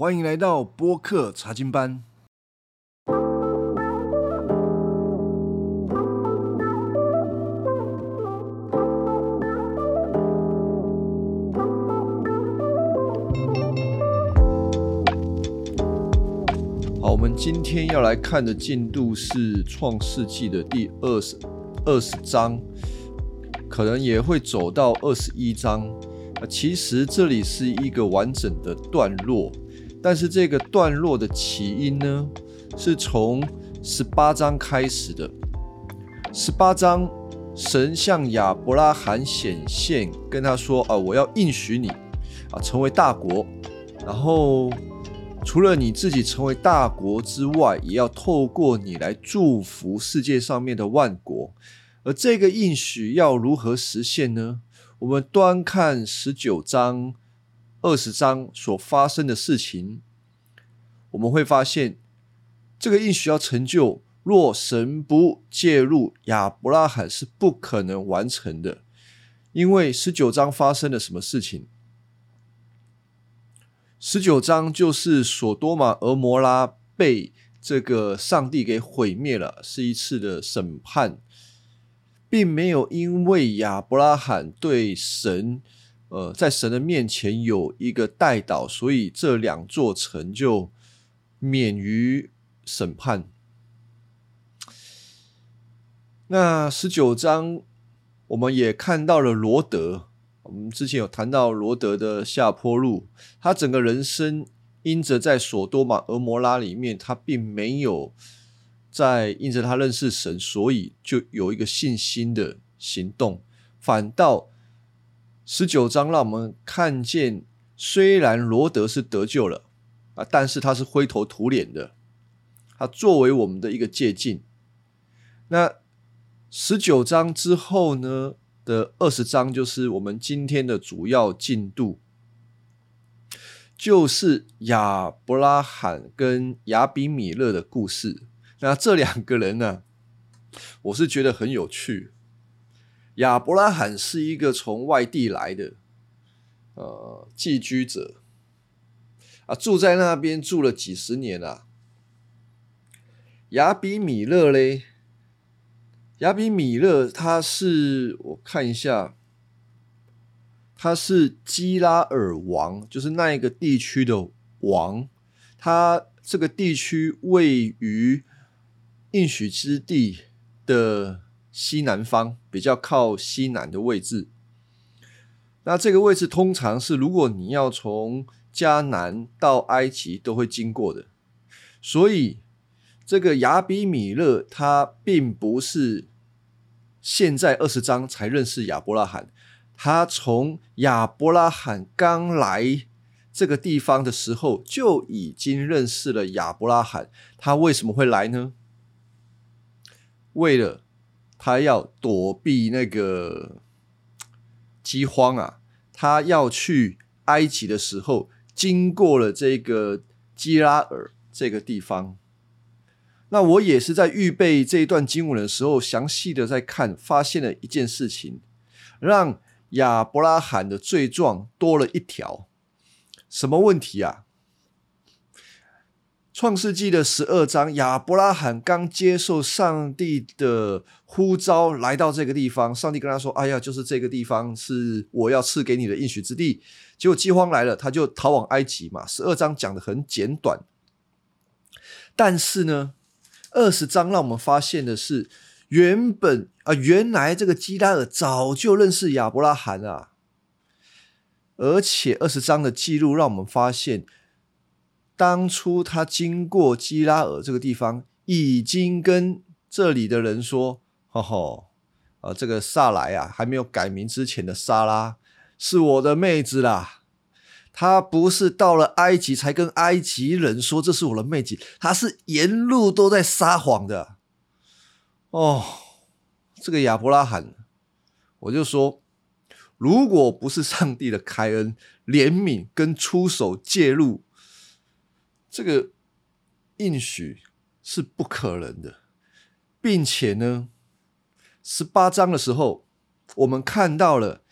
欢迎来到播客查经班。好，我们今天要来看的进度是《创世纪》的第二十二十章，可能也会走到二十一章。啊，其实这里是一个完整的段落，但是这个段落的起因呢，是从十八章开始的。十八章，神向亚伯拉罕显现，跟他说：“啊，我要应许你，啊，成为大国。然后，除了你自己成为大国之外，也要透过你来祝福世界上面的万国。而这个应许要如何实现呢？”我们端看十九章、二十章所发生的事情，我们会发现，这个应许要成就，若神不介入，亚伯拉罕是不可能完成的。因为十九章发生了什么事情？十九章就是索多玛、俄摩拉被这个上帝给毁灭了，是一次的审判。并没有因为亚伯拉罕对神，呃，在神的面前有一个代祷，所以这两座城就免于审判。那十九章我们也看到了罗德，我们之前有谈到罗德的下坡路，他整个人生因着在索多玛、俄摩拉里面，他并没有。在因着他认识神，所以就有一个信心的行动。反倒十九章让我们看见，虽然罗德是得救了啊，但是他是灰头土脸的。他作为我们的一个借鉴。那十九章之后呢的二十章，就是我们今天的主要进度，就是亚伯拉罕跟亚比米勒的故事。那这两个人呢，我是觉得很有趣。亚伯拉罕是一个从外地来的，呃，寄居者，啊，住在那边住了几十年了。亚比米勒嘞，亚比米勒他是我看一下，他是基拉尔王，就是那一个地区的王。他这个地区位于。应许之地的西南方，比较靠西南的位置。那这个位置通常是，如果你要从迦南到埃及，都会经过的。所以，这个亚比米勒他并不是现在二十章才认识亚伯拉罕，他从亚伯拉罕刚来这个地方的时候就已经认识了亚伯拉罕。他为什么会来呢？为了他要躲避那个饥荒啊，他要去埃及的时候，经过了这个基拉尔这个地方。那我也是在预备这一段经文的时候，详细的在看，发现了一件事情，让亚伯拉罕的罪状多了一条。什么问题啊？创世纪的十二章，亚伯拉罕刚接受上帝的呼召，来到这个地方。上帝跟他说：“哎呀，就是这个地方是我要赐给你的应许之地。”结果饥荒来了，他就逃往埃及嘛。十二章讲的很简短，但是呢，二十章让我们发现的是，原本啊，原来这个基拉尔早就认识亚伯拉罕啊，而且二十章的记录让我们发现。当初他经过基拉尔这个地方，已经跟这里的人说：“吼吼，啊，这个萨莱啊，还没有改名之前的萨拉是我的妹子啦。他不是到了埃及才跟埃及人说这是我的妹子，他是沿路都在撒谎的。哦，这个亚伯拉罕，我就说，如果不是上帝的开恩、怜悯跟出手介入。”这个应许是不可能的，并且呢，十八章的时候，我们看到了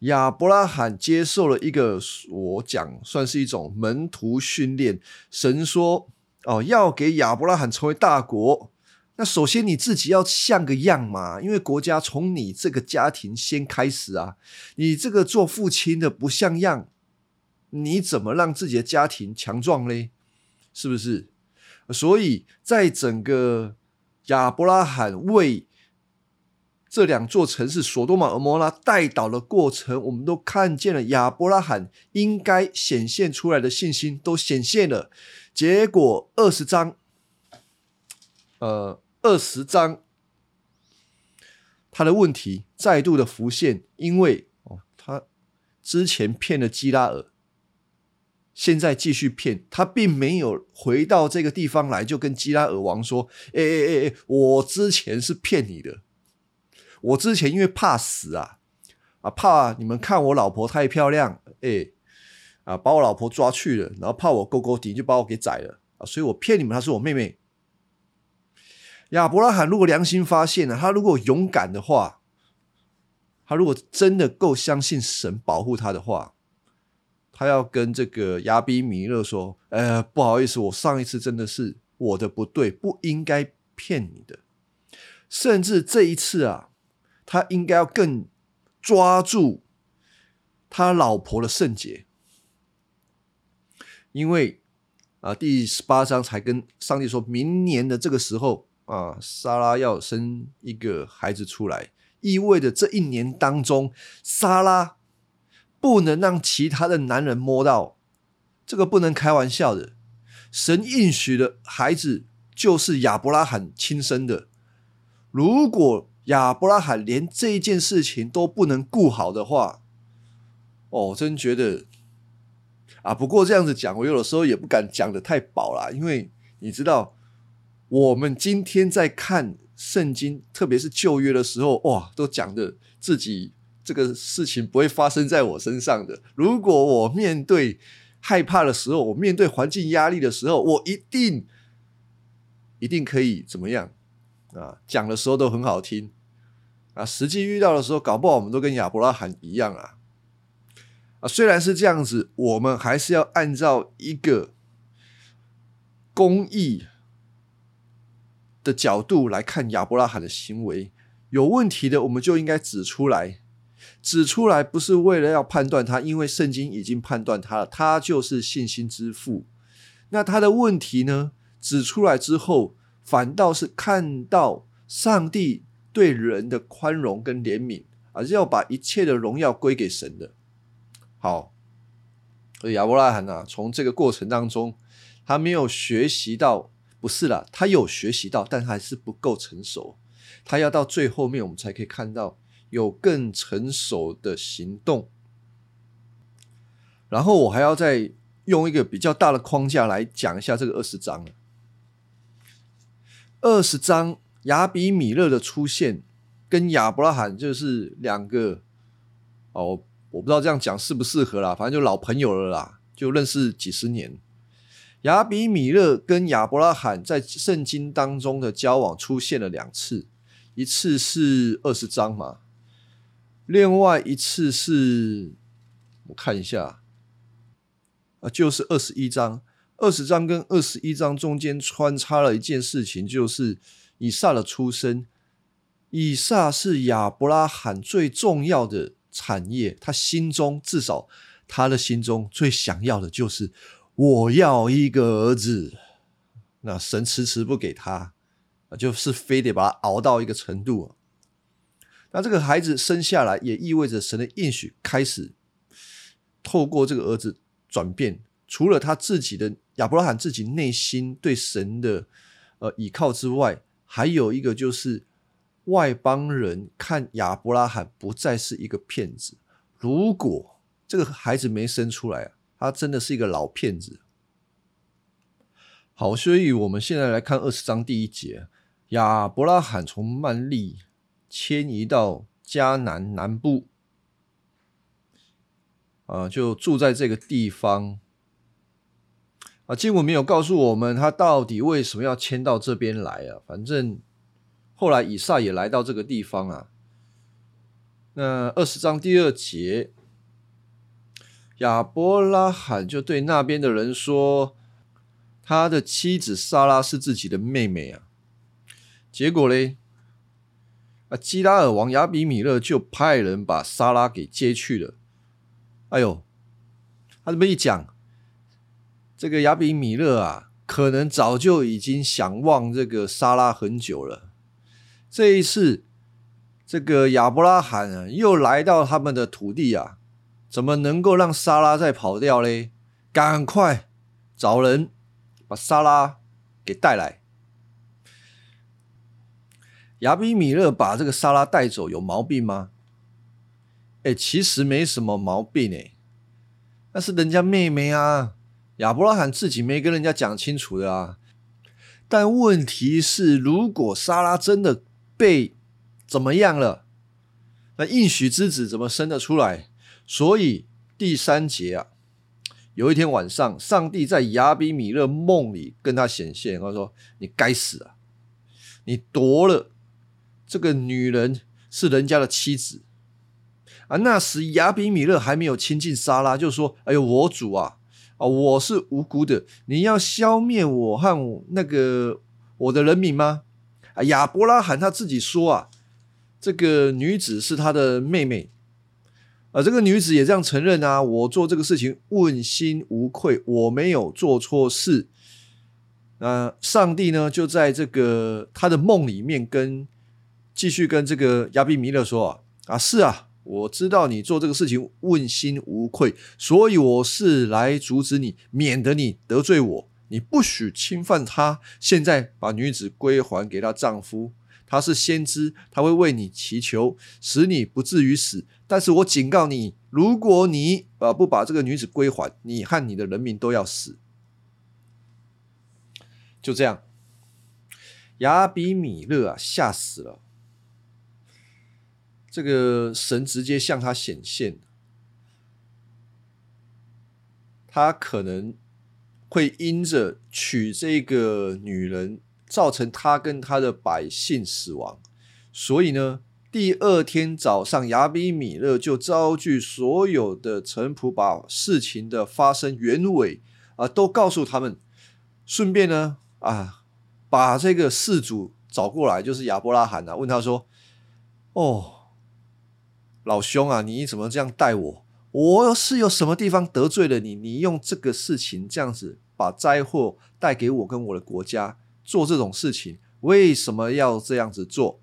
亚伯拉罕接受了一个我讲算是一种门徒训练。神说：“哦，要给亚伯拉罕成为大国，那首先你自己要像个样嘛，因为国家从你这个家庭先开始啊。你这个做父亲的不像样，你怎么让自己的家庭强壮嘞？是不是？所以在整个亚伯拉罕为……这两座城市索多玛和摩拉带倒的过程，我们都看见了亚伯拉罕应该显现出来的信心都显现了。结果二十章，呃，二十章，他的问题再度的浮现，因为哦，他之前骗了基拉尔，现在继续骗他，并没有回到这个地方来，就跟基拉尔王说：“哎哎哎哎，我之前是骗你的。”我之前因为怕死啊，啊怕你们看我老婆太漂亮，哎，啊把我老婆抓去了，然后怕我勾勾底就把我给宰了啊，所以我骗你们她是我妹妹。亚伯拉罕如果良心发现了，他如果勇敢的话，他如果真的够相信神保护他的话，他要跟这个亚比米勒说：“呃，不好意思，我上一次真的是我的不对，不应该骗你的，甚至这一次啊。”他应该要更抓住他老婆的圣洁，因为啊，第十八章才跟上帝说明年的这个时候啊，莎拉要生一个孩子出来，意味着这一年当中，莎拉不能让其他的男人摸到，这个不能开玩笑的。神应许的孩子就是亚伯拉罕亲生的，如果。亚伯拉罕连这一件事情都不能顾好的话，哦，真觉得啊。不过这样子讲，我有的时候也不敢讲的太饱了，因为你知道，我们今天在看圣经，特别是旧约的时候，哇，都讲的自己这个事情不会发生在我身上的。如果我面对害怕的时候，我面对环境压力的时候，我一定一定可以怎么样啊？讲的时候都很好听。啊，实际遇到的时候，搞不好我们都跟亚伯拉罕一样啊！啊，虽然是这样子，我们还是要按照一个公义的角度来看亚伯拉罕的行为。有问题的，我们就应该指出来。指出来不是为了要判断他，因为圣经已经判断他了，他就是信心之父。那他的问题呢？指出来之后，反倒是看到上帝。对人的宽容跟怜悯，而是要把一切的荣耀归给神的。好，所以亚伯拉罕啊，从这个过程当中，他没有学习到，不是啦，他有学习到，但还是不够成熟。他要到最后面，我们才可以看到有更成熟的行动。然后我还要再用一个比较大的框架来讲一下这个二十章二十章。亚比米勒的出现跟亚伯拉罕就是两个哦，我不知道这样讲适不适合啦，反正就老朋友了啦，就认识几十年。亚比米勒跟亚伯拉罕在圣经当中的交往出现了两次，一次是二十章嘛，另外一次是我看一下啊，就是二十一章。二十章跟二十一章中间穿插了一件事情，就是。以撒的出生，以撒是亚伯拉罕最重要的产业。他心中至少，他的心中最想要的就是我要一个儿子。那神迟迟不给他，就是非得把他熬到一个程度。那这个孩子生下来，也意味着神的应许开始透过这个儿子转变。除了他自己的亚伯拉罕自己内心对神的呃倚靠之外，还有一个就是外邦人看亚伯拉罕不再是一个骗子。如果这个孩子没生出来啊，他真的是一个老骗子。好，所以我们现在来看二十章第一节，亚伯拉罕从曼利迁移到迦南南部，啊，就住在这个地方。啊，经文没有告诉我们他到底为什么要迁到这边来啊？反正后来以撒也来到这个地方啊。那二十章第二节，亚伯拉罕就对那边的人说：“他的妻子莎拉是自己的妹妹啊。”结果嘞，啊，基拉尔王亚比米勒就派人把莎拉给接去了。哎呦，他这么一讲，这个亚比米勒啊，可能早就已经想望这个莎拉很久了。这一次，这个亚伯拉罕啊，又来到他们的土地啊，怎么能够让莎拉再跑掉嘞？赶快找人把莎拉给带来。亚比米勒把这个沙拉带走有毛病吗？哎，其实没什么毛病哎，那是人家妹妹啊，亚伯拉罕自己没跟人家讲清楚的啊。但问题是，如果莎拉真的被怎么样了，那应许之子怎么生得出来？所以第三节啊，有一天晚上，上帝在亚比米勒梦里跟他显现，他说：“你该死啊！你夺了这个女人是人家的妻子。”啊，那时亚比米勒还没有亲近莎拉，就说：“哎呦，我主啊，啊，我是无辜的，你要消灭我和那个我的人民吗？”啊，亚伯拉罕他自己说啊，这个女子是他的妹妹，啊，这个女子也这样承认啊，我做这个事情问心无愧，我没有做错事。那上帝呢，就在这个他的梦里面跟继续跟这个亚比米勒说啊，啊，是啊。我知道你做这个事情问心无愧，所以我是来阻止你，免得你得罪我。你不许侵犯她。现在把女子归还给她丈夫，她是先知，她会为你祈求，使你不至于死。但是我警告你，如果你呃不把这个女子归还，你和你的人民都要死。就这样，亚比米勒啊，吓死了。这个神直接向他显现，他可能会因着娶这个女人，造成他跟他的百姓死亡。所以呢，第二天早上，亚比米勒就召集所有的臣仆，把事情的发生原委啊都告诉他们，顺便呢啊把这个事主找过来，就是亚伯拉罕啊，问他说：“哦。”老兄啊，你怎么这样待我？我是有什么地方得罪了你？你用这个事情这样子把灾祸带给我跟我的国家，做这种事情，为什么要这样子做？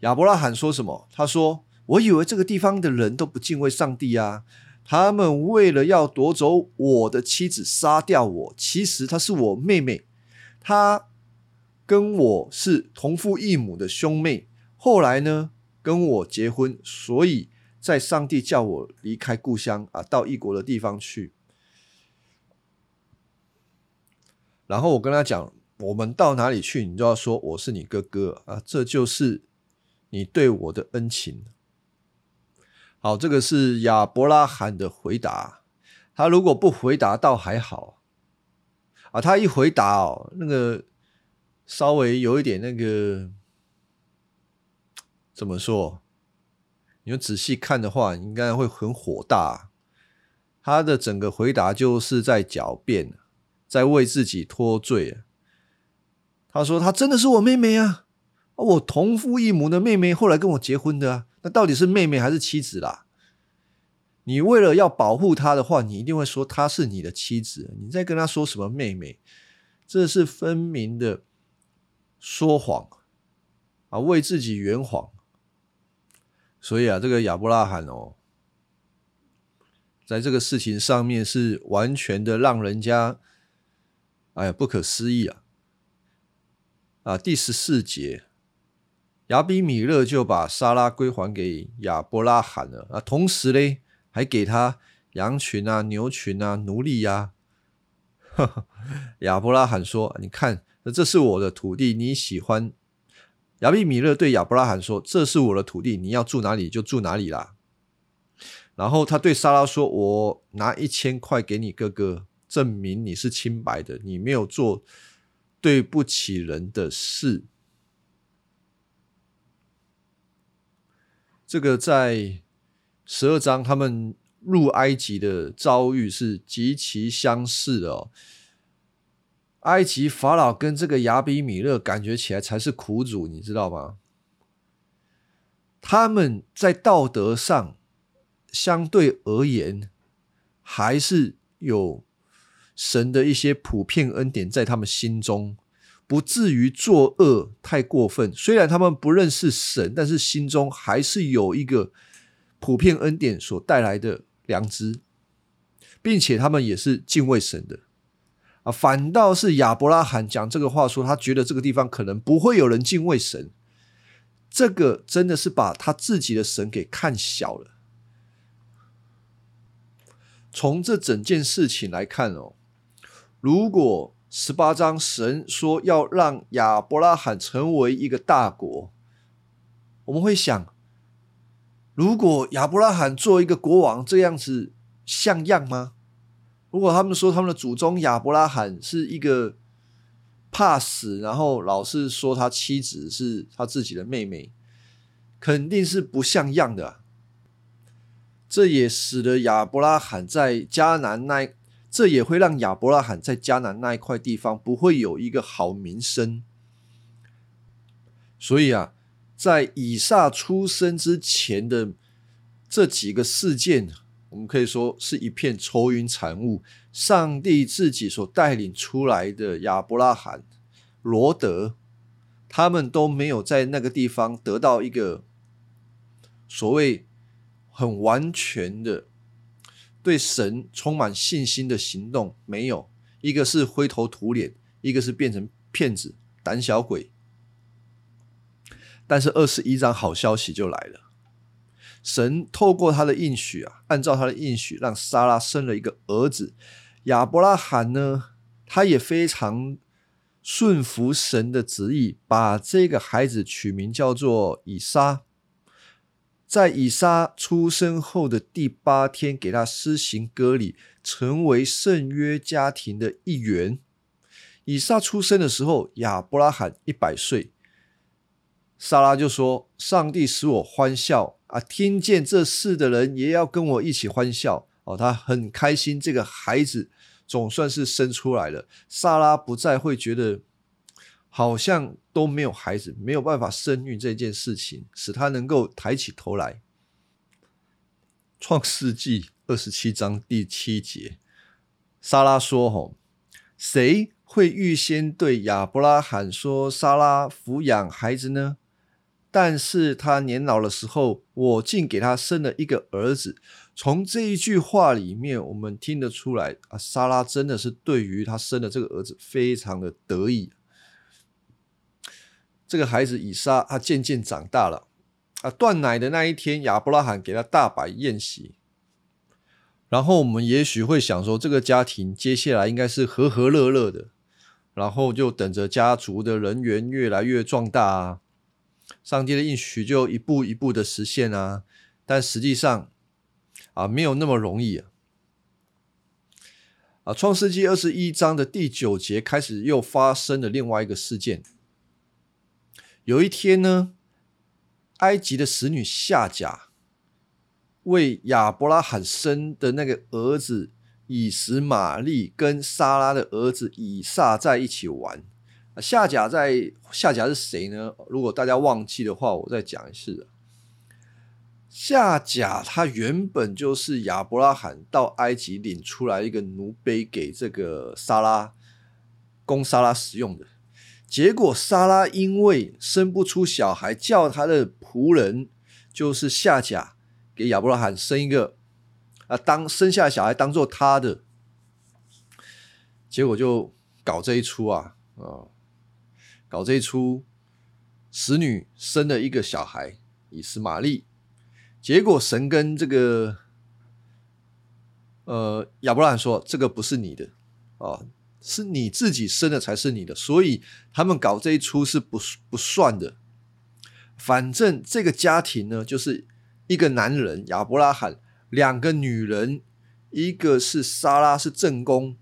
亚伯拉罕说什么？他说：“我以为这个地方的人都不敬畏上帝啊，他们为了要夺走我的妻子，杀掉我。其实她是我妹妹，她跟我是同父异母的兄妹。后来呢？”跟我结婚，所以在上帝叫我离开故乡啊，到异国的地方去。然后我跟他讲，我们到哪里去，你就要说我是你哥哥啊，这就是你对我的恩情。好，这个是亚伯拉罕的回答。他如果不回答，倒还好啊。他一回答哦，那个稍微有一点那个。怎么说？你们仔细看的话，应该会很火大。他的整个回答就是在狡辩，在为自己脱罪。他说：“他真的是我妹妹啊，我同父异母的妹妹，后来跟我结婚的啊。那到底是妹妹还是妻子啦？你为了要保护她的话，你一定会说她是你的妻子。你在跟她说什么妹妹？这是分明的说谎啊，为自己圆谎。”所以啊，这个亚伯拉罕哦，在这个事情上面是完全的让人家哎呀不可思议啊！啊，第十四节，亚比米勒就把莎拉归还给亚伯拉罕了啊，同时呢，还给他羊群啊、牛群啊、奴隶呀。亚伯拉罕说：“你看，这是我的土地，你喜欢。”亚比米勒对亚伯拉罕说：“这是我的土地，你要住哪里就住哪里啦。”然后他对莎拉说：“我拿一千块给你哥哥，证明你是清白的，你没有做对不起人的事。”这个在十二章他们入埃及的遭遇是极其相似的哦。埃及法老跟这个亚比米勒感觉起来才是苦主，你知道吗？他们在道德上相对而言还是有神的一些普遍恩典在他们心中，不至于作恶太过分。虽然他们不认识神，但是心中还是有一个普遍恩典所带来的良知，并且他们也是敬畏神的。啊，反倒是亚伯拉罕讲这个话，说他觉得这个地方可能不会有人敬畏神，这个真的是把他自己的神给看小了。从这整件事情来看哦，如果十八章神说要让亚伯拉罕成为一个大国，我们会想，如果亚伯拉罕做一个国王，这样子像样吗？如果他们说他们的祖宗亚伯拉罕是一个怕死，然后老是说他妻子是他自己的妹妹，肯定是不像样的。这也使得亚伯拉罕在迦南那，这也会让亚伯拉罕在迦南那一块地方不会有一个好名声。所以啊，在以撒出生之前的这几个事件。我们可以说是一片愁云惨雾。上帝自己所带领出来的亚伯拉罕、罗德，他们都没有在那个地方得到一个所谓很完全的对神充满信心的行动。没有一个是灰头土脸，一个是变成骗子、胆小鬼。但是二十一章好消息就来了。神透过他的应许啊，按照他的应许，让莎拉生了一个儿子。亚伯拉罕呢，他也非常顺服神的旨意，把这个孩子取名叫做以撒。在以撒出生后的第八天，给他施行割礼，成为圣约家庭的一员。以撒出生的时候，亚伯拉罕一百岁。莎拉就说：“上帝使我欢笑。”啊！听见这事的人也要跟我一起欢笑哦。他很开心，这个孩子总算是生出来了。萨拉不再会觉得好像都没有孩子，没有办法生育这件事情，使他能够抬起头来。创世纪二十七章第七节，莎拉说：“吼，谁会预先对亚伯拉罕说，莎拉抚养孩子呢？”但是他年老的时候，我竟给他生了一个儿子。从这一句话里面，我们听得出来啊，莎拉真的是对于他生的这个儿子非常的得意。这个孩子以撒，他渐渐长大了啊。断奶的那一天，亚伯拉罕给他大摆宴席。然后我们也许会想说，这个家庭接下来应该是和和乐乐的，然后就等着家族的人员越来越壮大啊。上帝的应许就一步一步的实现啊，但实际上啊没有那么容易啊。啊，创世纪二十一章的第九节开始又发生了另外一个事件。有一天呢，埃及的使女夏甲为亚伯拉罕生的那个儿子以实玛利跟撒拉的儿子以撒在一起玩。夏甲在夏甲是谁呢？如果大家忘记的话，我再讲一次。夏甲他原本就是亚伯拉罕到埃及领出来一个奴婢给这个莎拉供莎拉使用的。结果莎拉因为生不出小孩，叫他的仆人就是夏甲给亚伯拉罕生一个啊，当生下小孩当做他的，结果就搞这一出啊啊！搞这一出，使女生了一个小孩以斯玛利，结果神跟这个呃亚伯拉罕说：“这个不是你的啊，是你自己生的才是你的。”所以他们搞这一出是不不算的。反正这个家庭呢，就是一个男人亚伯拉罕，两个女人，一个是莎拉是正宫，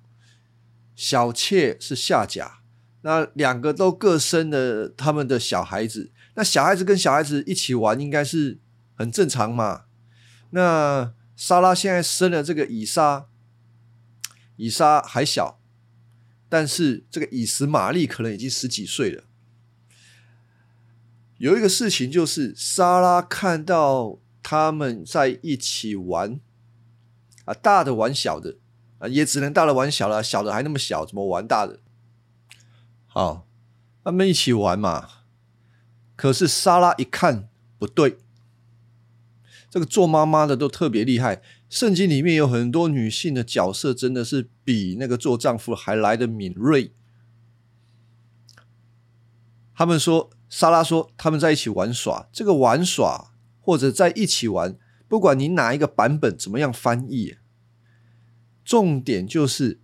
小妾是夏甲。那两个都各生了他们的小孩子，那小孩子跟小孩子一起玩，应该是很正常嘛。那莎拉现在生了这个以撒，以撒还小，但是这个以实玛利可能已经十几岁了。有一个事情就是，莎拉看到他们在一起玩，啊，大的玩小的，啊，也只能大的玩小了，小的还那么小，怎么玩大的？哦，他们一起玩嘛。可是莎拉一看不对，这个做妈妈的都特别厉害。圣经里面有很多女性的角色，真的是比那个做丈夫还来的敏锐。他们说。莎拉说：“他们在一起玩耍，这个玩耍或者在一起玩，不管你哪一个版本怎么样翻译，重点就是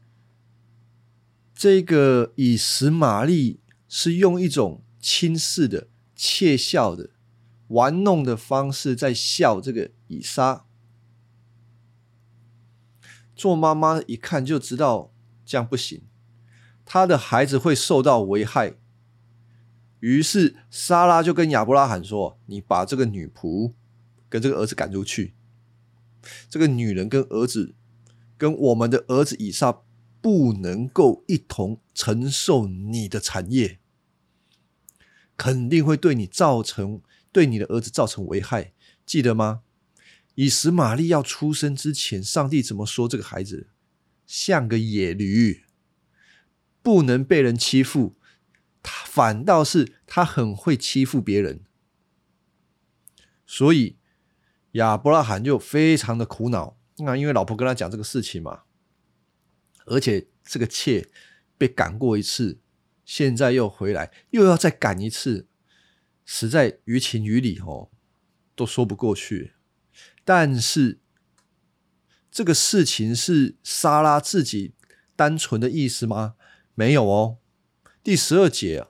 这个以实玛利是用一种轻视的、窃笑的、玩弄的方式在笑这个以撒。做妈妈一看就知道这样不行，她的孩子会受到危害。”于是，莎拉就跟亚伯拉罕说：“你把这个女仆跟这个儿子赶出去。这个女人跟儿子，跟我们的儿子以撒不能够一同承受你的产业，肯定会对你造成对你的儿子造成危害。记得吗？以实玛利要出生之前，上帝怎么说这个孩子？像个野驴，不能被人欺负。”他反倒是他很会欺负别人，所以亚伯拉罕就非常的苦恼。那因为老婆跟他讲这个事情嘛，而且这个妾被赶过一次，现在又回来，又要再赶一次，实在于情于理哦，都说不过去。但是这个事情是莎拉自己单纯的意思吗？没有哦。第十二节，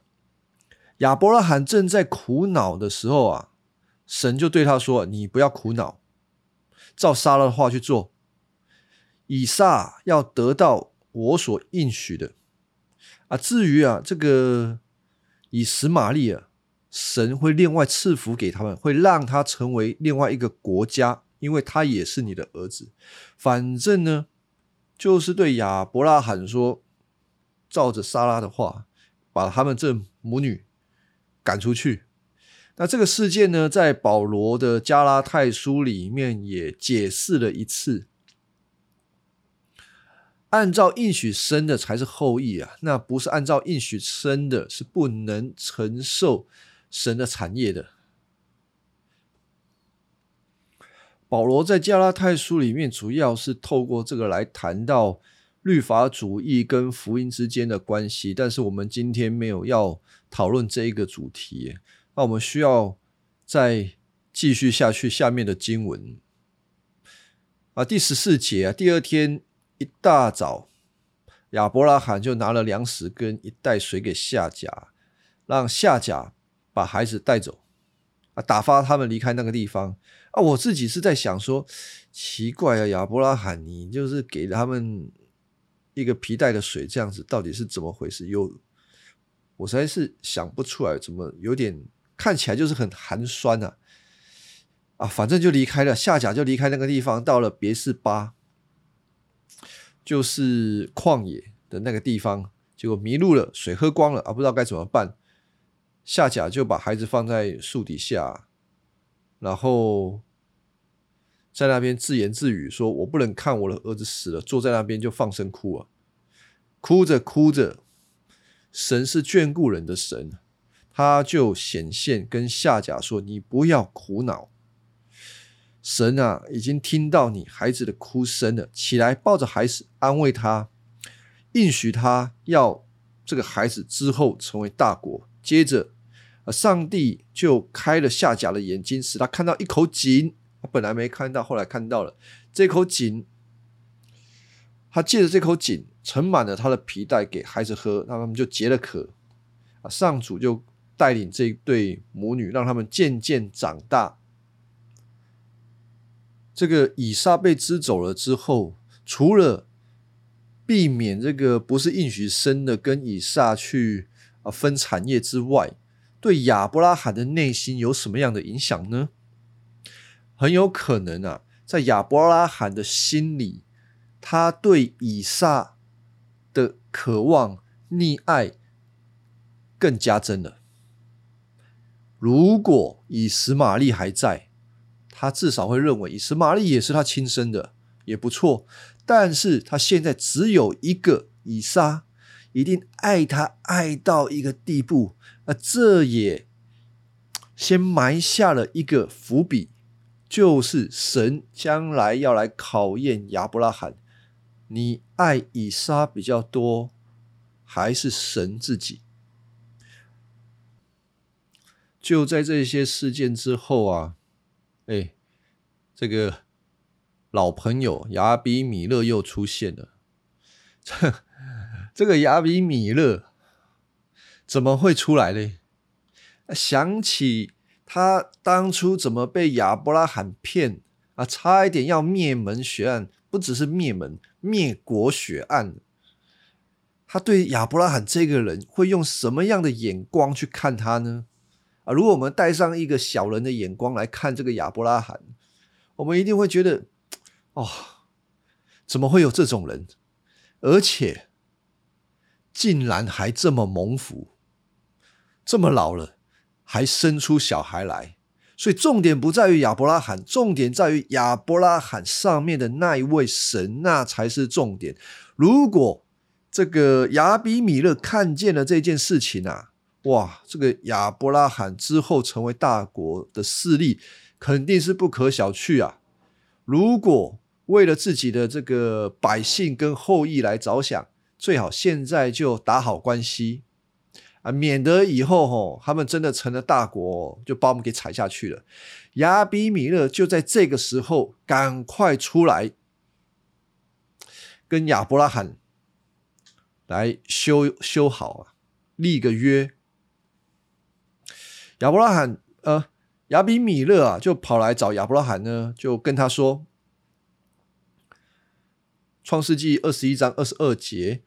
亚伯拉罕正在苦恼的时候啊，神就对他说：“你不要苦恼，照莎拉的话去做。以撒要得到我所应许的啊。至于啊，这个以实玛利啊，神会另外赐福给他们，会让他成为另外一个国家，因为他也是你的儿子。反正呢，就是对亚伯拉罕说，照着撒拉的话。”把他们这母女赶出去。那这个事件呢，在保罗的加拉太书里面也解释了一次。按照应许生的才是后裔啊，那不是按照应许生的，是不能承受神的产业的。保罗在加拉太书里面，主要是透过这个来谈到。律法主义跟福音之间的关系，但是我们今天没有要讨论这一个主题。那我们需要再继续下去下面的经文啊，第十四节啊，第二天一大早，亚伯拉罕就拿了粮食跟一袋水给夏甲，让夏甲把孩子带走啊，打发他们离开那个地方啊。我自己是在想说，奇怪啊，亚伯拉罕，你就是给他们。一个皮带的水这样子到底是怎么回事？有我实在是想不出来，怎么有点看起来就是很寒酸啊！啊，反正就离开了下甲，就离开那个地方，到了别是巴，就是旷野的那个地方，结果迷路了，水喝光了啊，不知道该怎么办。夏甲就把孩子放在树底下，然后。在那边自言自语说：“我不能看我的儿子死了。”坐在那边就放声哭啊，哭着哭着，神是眷顾人的神，他就显现跟夏甲说：“你不要苦恼，神啊，已经听到你孩子的哭声了。起来，抱着孩子，安慰他，应许他要这个孩子之后成为大国。接着，上帝就开了夏甲的眼睛，使他看到一口井。”他本来没看到，后来看到了这口井。他借着这口井盛满了他的皮带给孩子喝，那他们就解了渴。啊，上主就带领这对母女，让他们渐渐长大。这个以撒被支走了之后，除了避免这个不是应许生的跟以撒去啊分产业之外，对亚伯拉罕的内心有什么样的影响呢？很有可能啊，在亚伯拉罕的心里，他对以撒的渴望、溺爱更加真了。如果以实玛利还在，他至少会认为以实玛利也是他亲生的，也不错。但是他现在只有一个以撒，一定爱他爱到一个地步，那这也先埋下了一个伏笔。就是神将来要来考验亚伯拉罕，你爱以撒比较多，还是神自己？就在这些事件之后啊，哎，这个老朋友亚比米勒又出现了。这这个亚比米勒怎么会出来呢？想起。他当初怎么被亚伯拉罕骗啊？差一点要灭门血案，不只是灭门，灭国血案。他对亚伯拉罕这个人会用什么样的眼光去看他呢？啊，如果我们带上一个小人的眼光来看这个亚伯拉罕，我们一定会觉得，哦，怎么会有这种人？而且竟然还这么蒙福，这么老了。还生出小孩来，所以重点不在于亚伯拉罕，重点在于亚伯拉罕上面的那一位神，那才是重点。如果这个亚比米勒看见了这件事情啊，哇，这个亚伯拉罕之后成为大国的势力肯定是不可小觑啊。如果为了自己的这个百姓跟后裔来着想，最好现在就打好关系。啊，免得以后吼，他们真的成了大国，就把我们给踩下去了。亚比米勒就在这个时候赶快出来，跟亚伯拉罕来修修好啊，立个约。亚伯拉罕呃，亚比米勒啊，就跑来找亚伯拉罕呢，就跟他说，《创世纪》二十一章二十二节。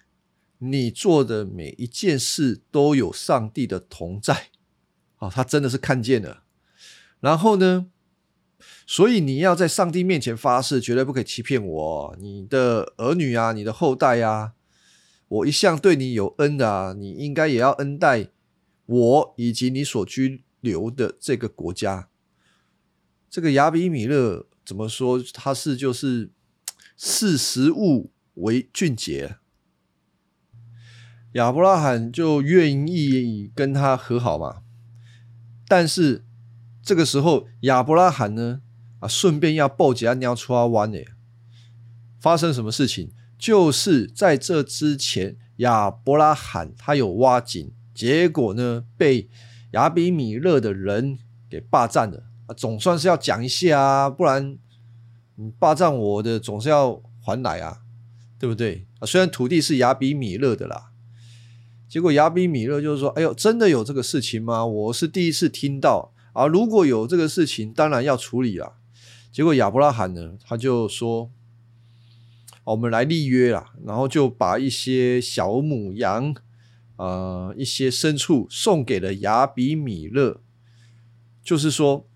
你做的每一件事都有上帝的同在，哦，他真的是看见了。然后呢，所以你要在上帝面前发誓，绝对不可以欺骗我。你的儿女啊，你的后代啊，我一向对你有恩的啊，你应该也要恩待我以及你所居留的这个国家。这个亚比米勒怎么说？他是就是视食物为俊杰。亚伯拉罕就愿意跟他和好嘛，但是这个时候亚伯拉罕呢啊，顺便要报捷尿出阿湾呢，发生什么事情？就是在这之前，亚伯拉罕他有挖井，结果呢被亚比米勒的人给霸占了啊，总算是要讲一下啊，不然你霸占我的总是要还来啊，对不对啊？虽然土地是亚比米勒的啦。结果亚比米勒就是说：“哎呦，真的有这个事情吗？我是第一次听到啊！如果有这个事情，当然要处理了。”结果亚伯拉罕呢，他就说：“我们来立约了，然后就把一些小母羊，呃，一些牲畜送给了亚比米勒，就是说，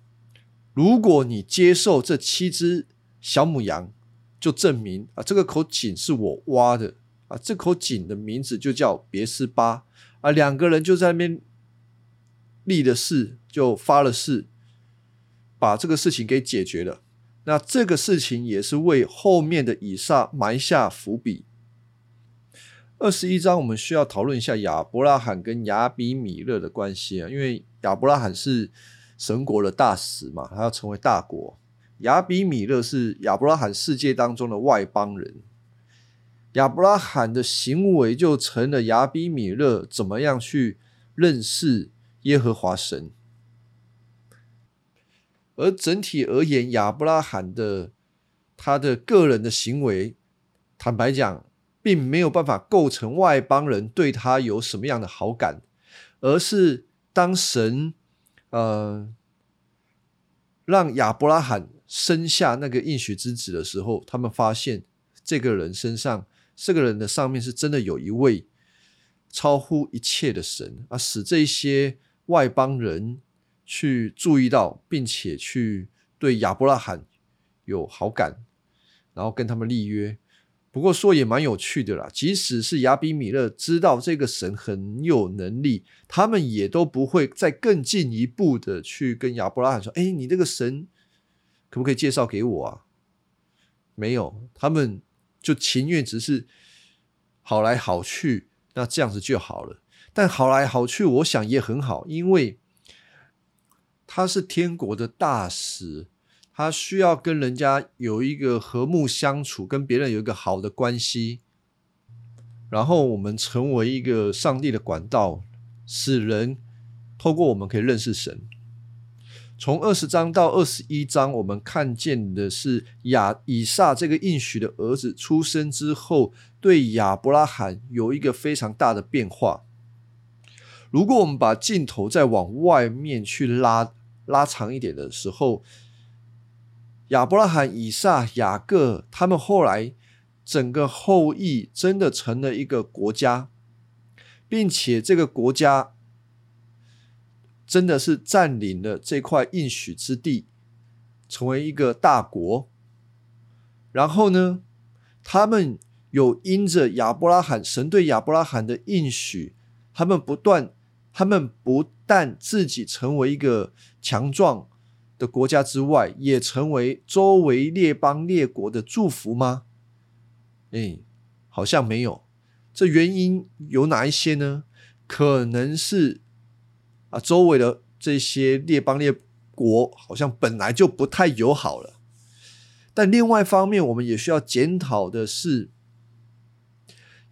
如果你接受这七只小母羊，就证明啊，这个口井是我挖的。”啊，这口井的名字就叫别斯巴啊，两个人就在那边立了誓，就发了誓，把这个事情给解决了。那这个事情也是为后面的以撒埋下伏笔。二十一章我们需要讨论一下亚伯拉罕跟亚比米勒的关系啊，因为亚伯拉罕是神国的大使嘛，他要成为大国；亚比米勒是亚伯拉罕世界当中的外邦人。亚伯拉罕的行为就成了亚比米勒怎么样去认识耶和华神，而整体而言，亚伯拉罕的他的个人的行为，坦白讲，并没有办法构成外邦人对他有什么样的好感，而是当神呃让亚伯拉罕生下那个应许之子的时候，他们发现这个人身上。这个人的上面是真的有一位超乎一切的神啊，使这些外邦人去注意到，并且去对亚伯拉罕有好感，然后跟他们立约。不过说也蛮有趣的啦，即使是亚比米勒知道这个神很有能力，他们也都不会再更进一步的去跟亚伯拉罕说：“哎，你这个神可不可以介绍给我啊？”没有，他们就情愿只是好来好去，那这样子就好了。但好来好去，我想也很好，因为他是天国的大使。他需要跟人家有一个和睦相处，跟别人有一个好的关系，然后我们成为一个上帝的管道，使人透过我们可以认识神。从二十章到二十一章，我们看见的是亚以撒这个应许的儿子出生之后，对亚伯拉罕有一个非常大的变化。如果我们把镜头再往外面去拉拉长一点的时候，亚伯拉罕、以撒、雅各，他们后来整个后裔真的成了一个国家，并且这个国家真的是占领了这块应许之地，成为一个大国。然后呢，他们有因着亚伯拉罕神对亚伯拉罕的应许，他们不断，他们不但自己成为一个强壮。的国家之外，也成为周围列邦列国的祝福吗？哎，好像没有。这原因有哪一些呢？可能是啊，周围的这些列邦列国好像本来就不太友好了。但另外一方面，我们也需要检讨的是，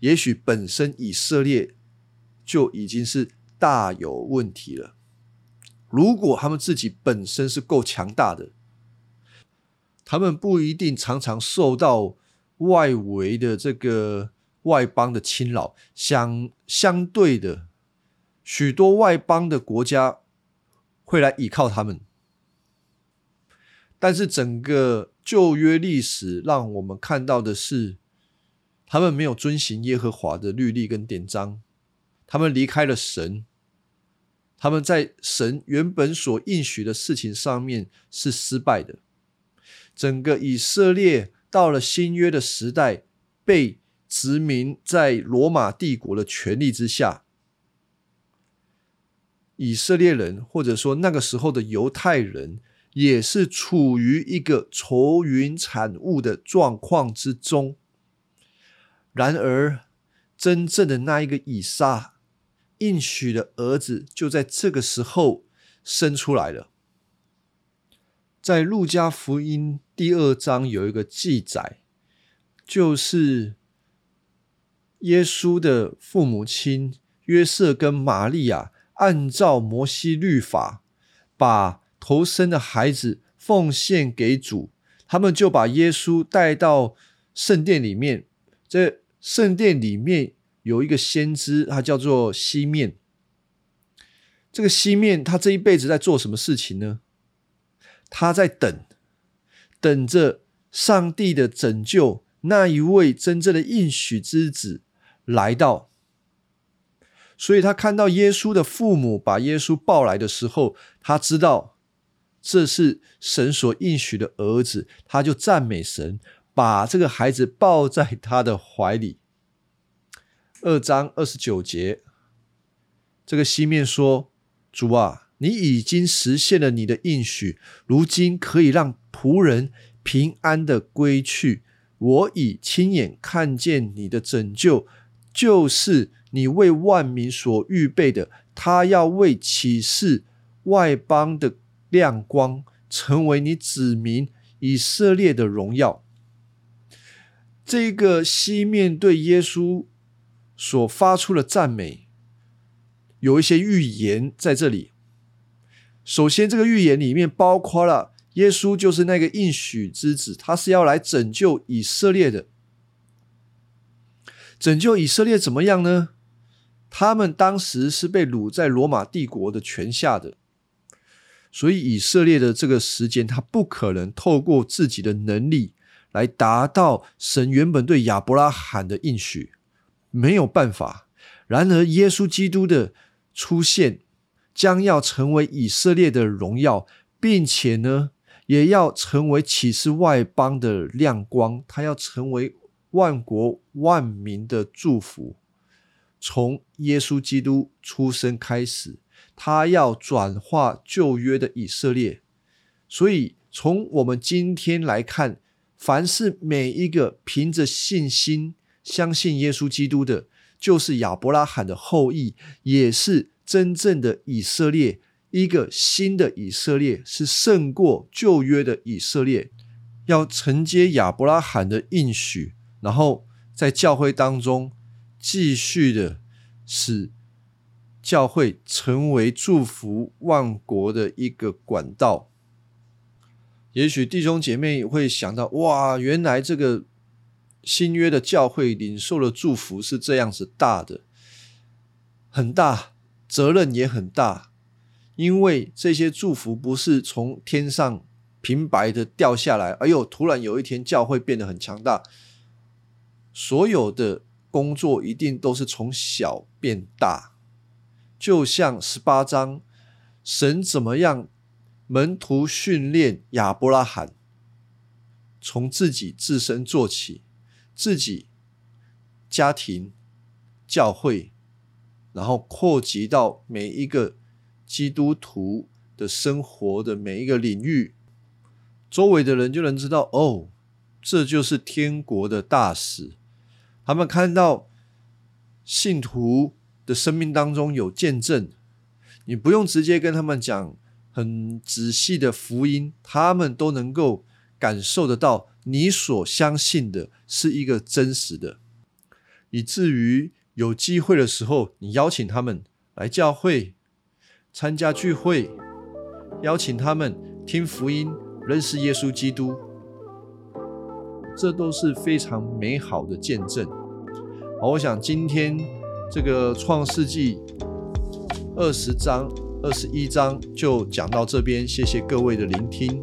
也许本身以色列就已经是大有问题了。如果他们自己本身是够强大的，他们不一定常常受到外围的这个外邦的侵扰。相相对的，许多外邦的国家会来依靠他们。但是整个旧约历史让我们看到的是，他们没有遵行耶和华的律例跟典章，他们离开了神。他们在神原本所应许的事情上面是失败的。整个以色列到了新约的时代，被殖民在罗马帝国的权力之下。以色列人或者说那个时候的犹太人，也是处于一个愁云惨雾的状况之中。然而，真正的那一个以撒。应许的儿子就在这个时候生出来了。在路加福音第二章有一个记载，就是耶稣的父母亲约瑟跟玛利亚按照摩西律法，把头生的孩子奉献给主，他们就把耶稣带到圣殿里面，在圣殿里面。有一个先知，他叫做西面。这个西面，他这一辈子在做什么事情呢？他在等，等着上帝的拯救，那一位真正的应许之子来到。所以他看到耶稣的父母把耶稣抱来的时候，他知道这是神所应许的儿子，他就赞美神，把这个孩子抱在他的怀里。二章二十九节，这个西面说：“主啊，你已经实现了你的应许，如今可以让仆人平安的归去。我已亲眼看见你的拯救，就是你为万民所预备的。他要为启示外邦的亮光，成为你子民以色列的荣耀。”这个西面对耶稣。所发出的赞美，有一些预言在这里。首先，这个预言里面包括了耶稣就是那个应许之子，他是要来拯救以色列的。拯救以色列怎么样呢？他们当时是被掳在罗马帝国的权下的，所以以色列的这个时间，他不可能透过自己的能力来达到神原本对亚伯拉罕的应许。没有办法。然而，耶稣基督的出现将要成为以色列的荣耀，并且呢，也要成为启示外邦的亮光，他要成为万国万民的祝福。从耶稣基督出生开始，他要转化旧约的以色列。所以，从我们今天来看，凡是每一个凭着信心相信耶稣基督的，就是亚伯拉罕的后裔，也是真正的以色列。一个新的以色列是胜过旧约的以色列，要承接亚伯拉罕的应许，然后在教会当中继续的使教会成为祝福万国的一个管道。也许弟兄姐妹会想到，哇，原来这个新约的教会领受的祝福是这样子大的，很大，责任也很大。因为这些祝福不是从天上平白的掉下来，哎呦，突然有一天教会变得很强大。所有的工作一定都是从小变大，就像十八章，神怎么样门徒训练亚伯拉罕，从自己自身做起，自己家庭、教会，然后扩及到每一个。基督徒的生活的每一个领域，周围的人就能知道哦，这就是天国的大使。他们看到信徒的生命当中有见证，你不用直接跟他们讲很仔细的福音，他们都能够感受得到你所相信的是一个真实的，以至于有机会的时候，你邀请他们来教会。参加聚会，邀请他们听福音，认识耶稣基督，这都是非常美好的见证。好，我想今天这个创世纪二十章、二十一章就讲到这边，谢谢各位的聆听。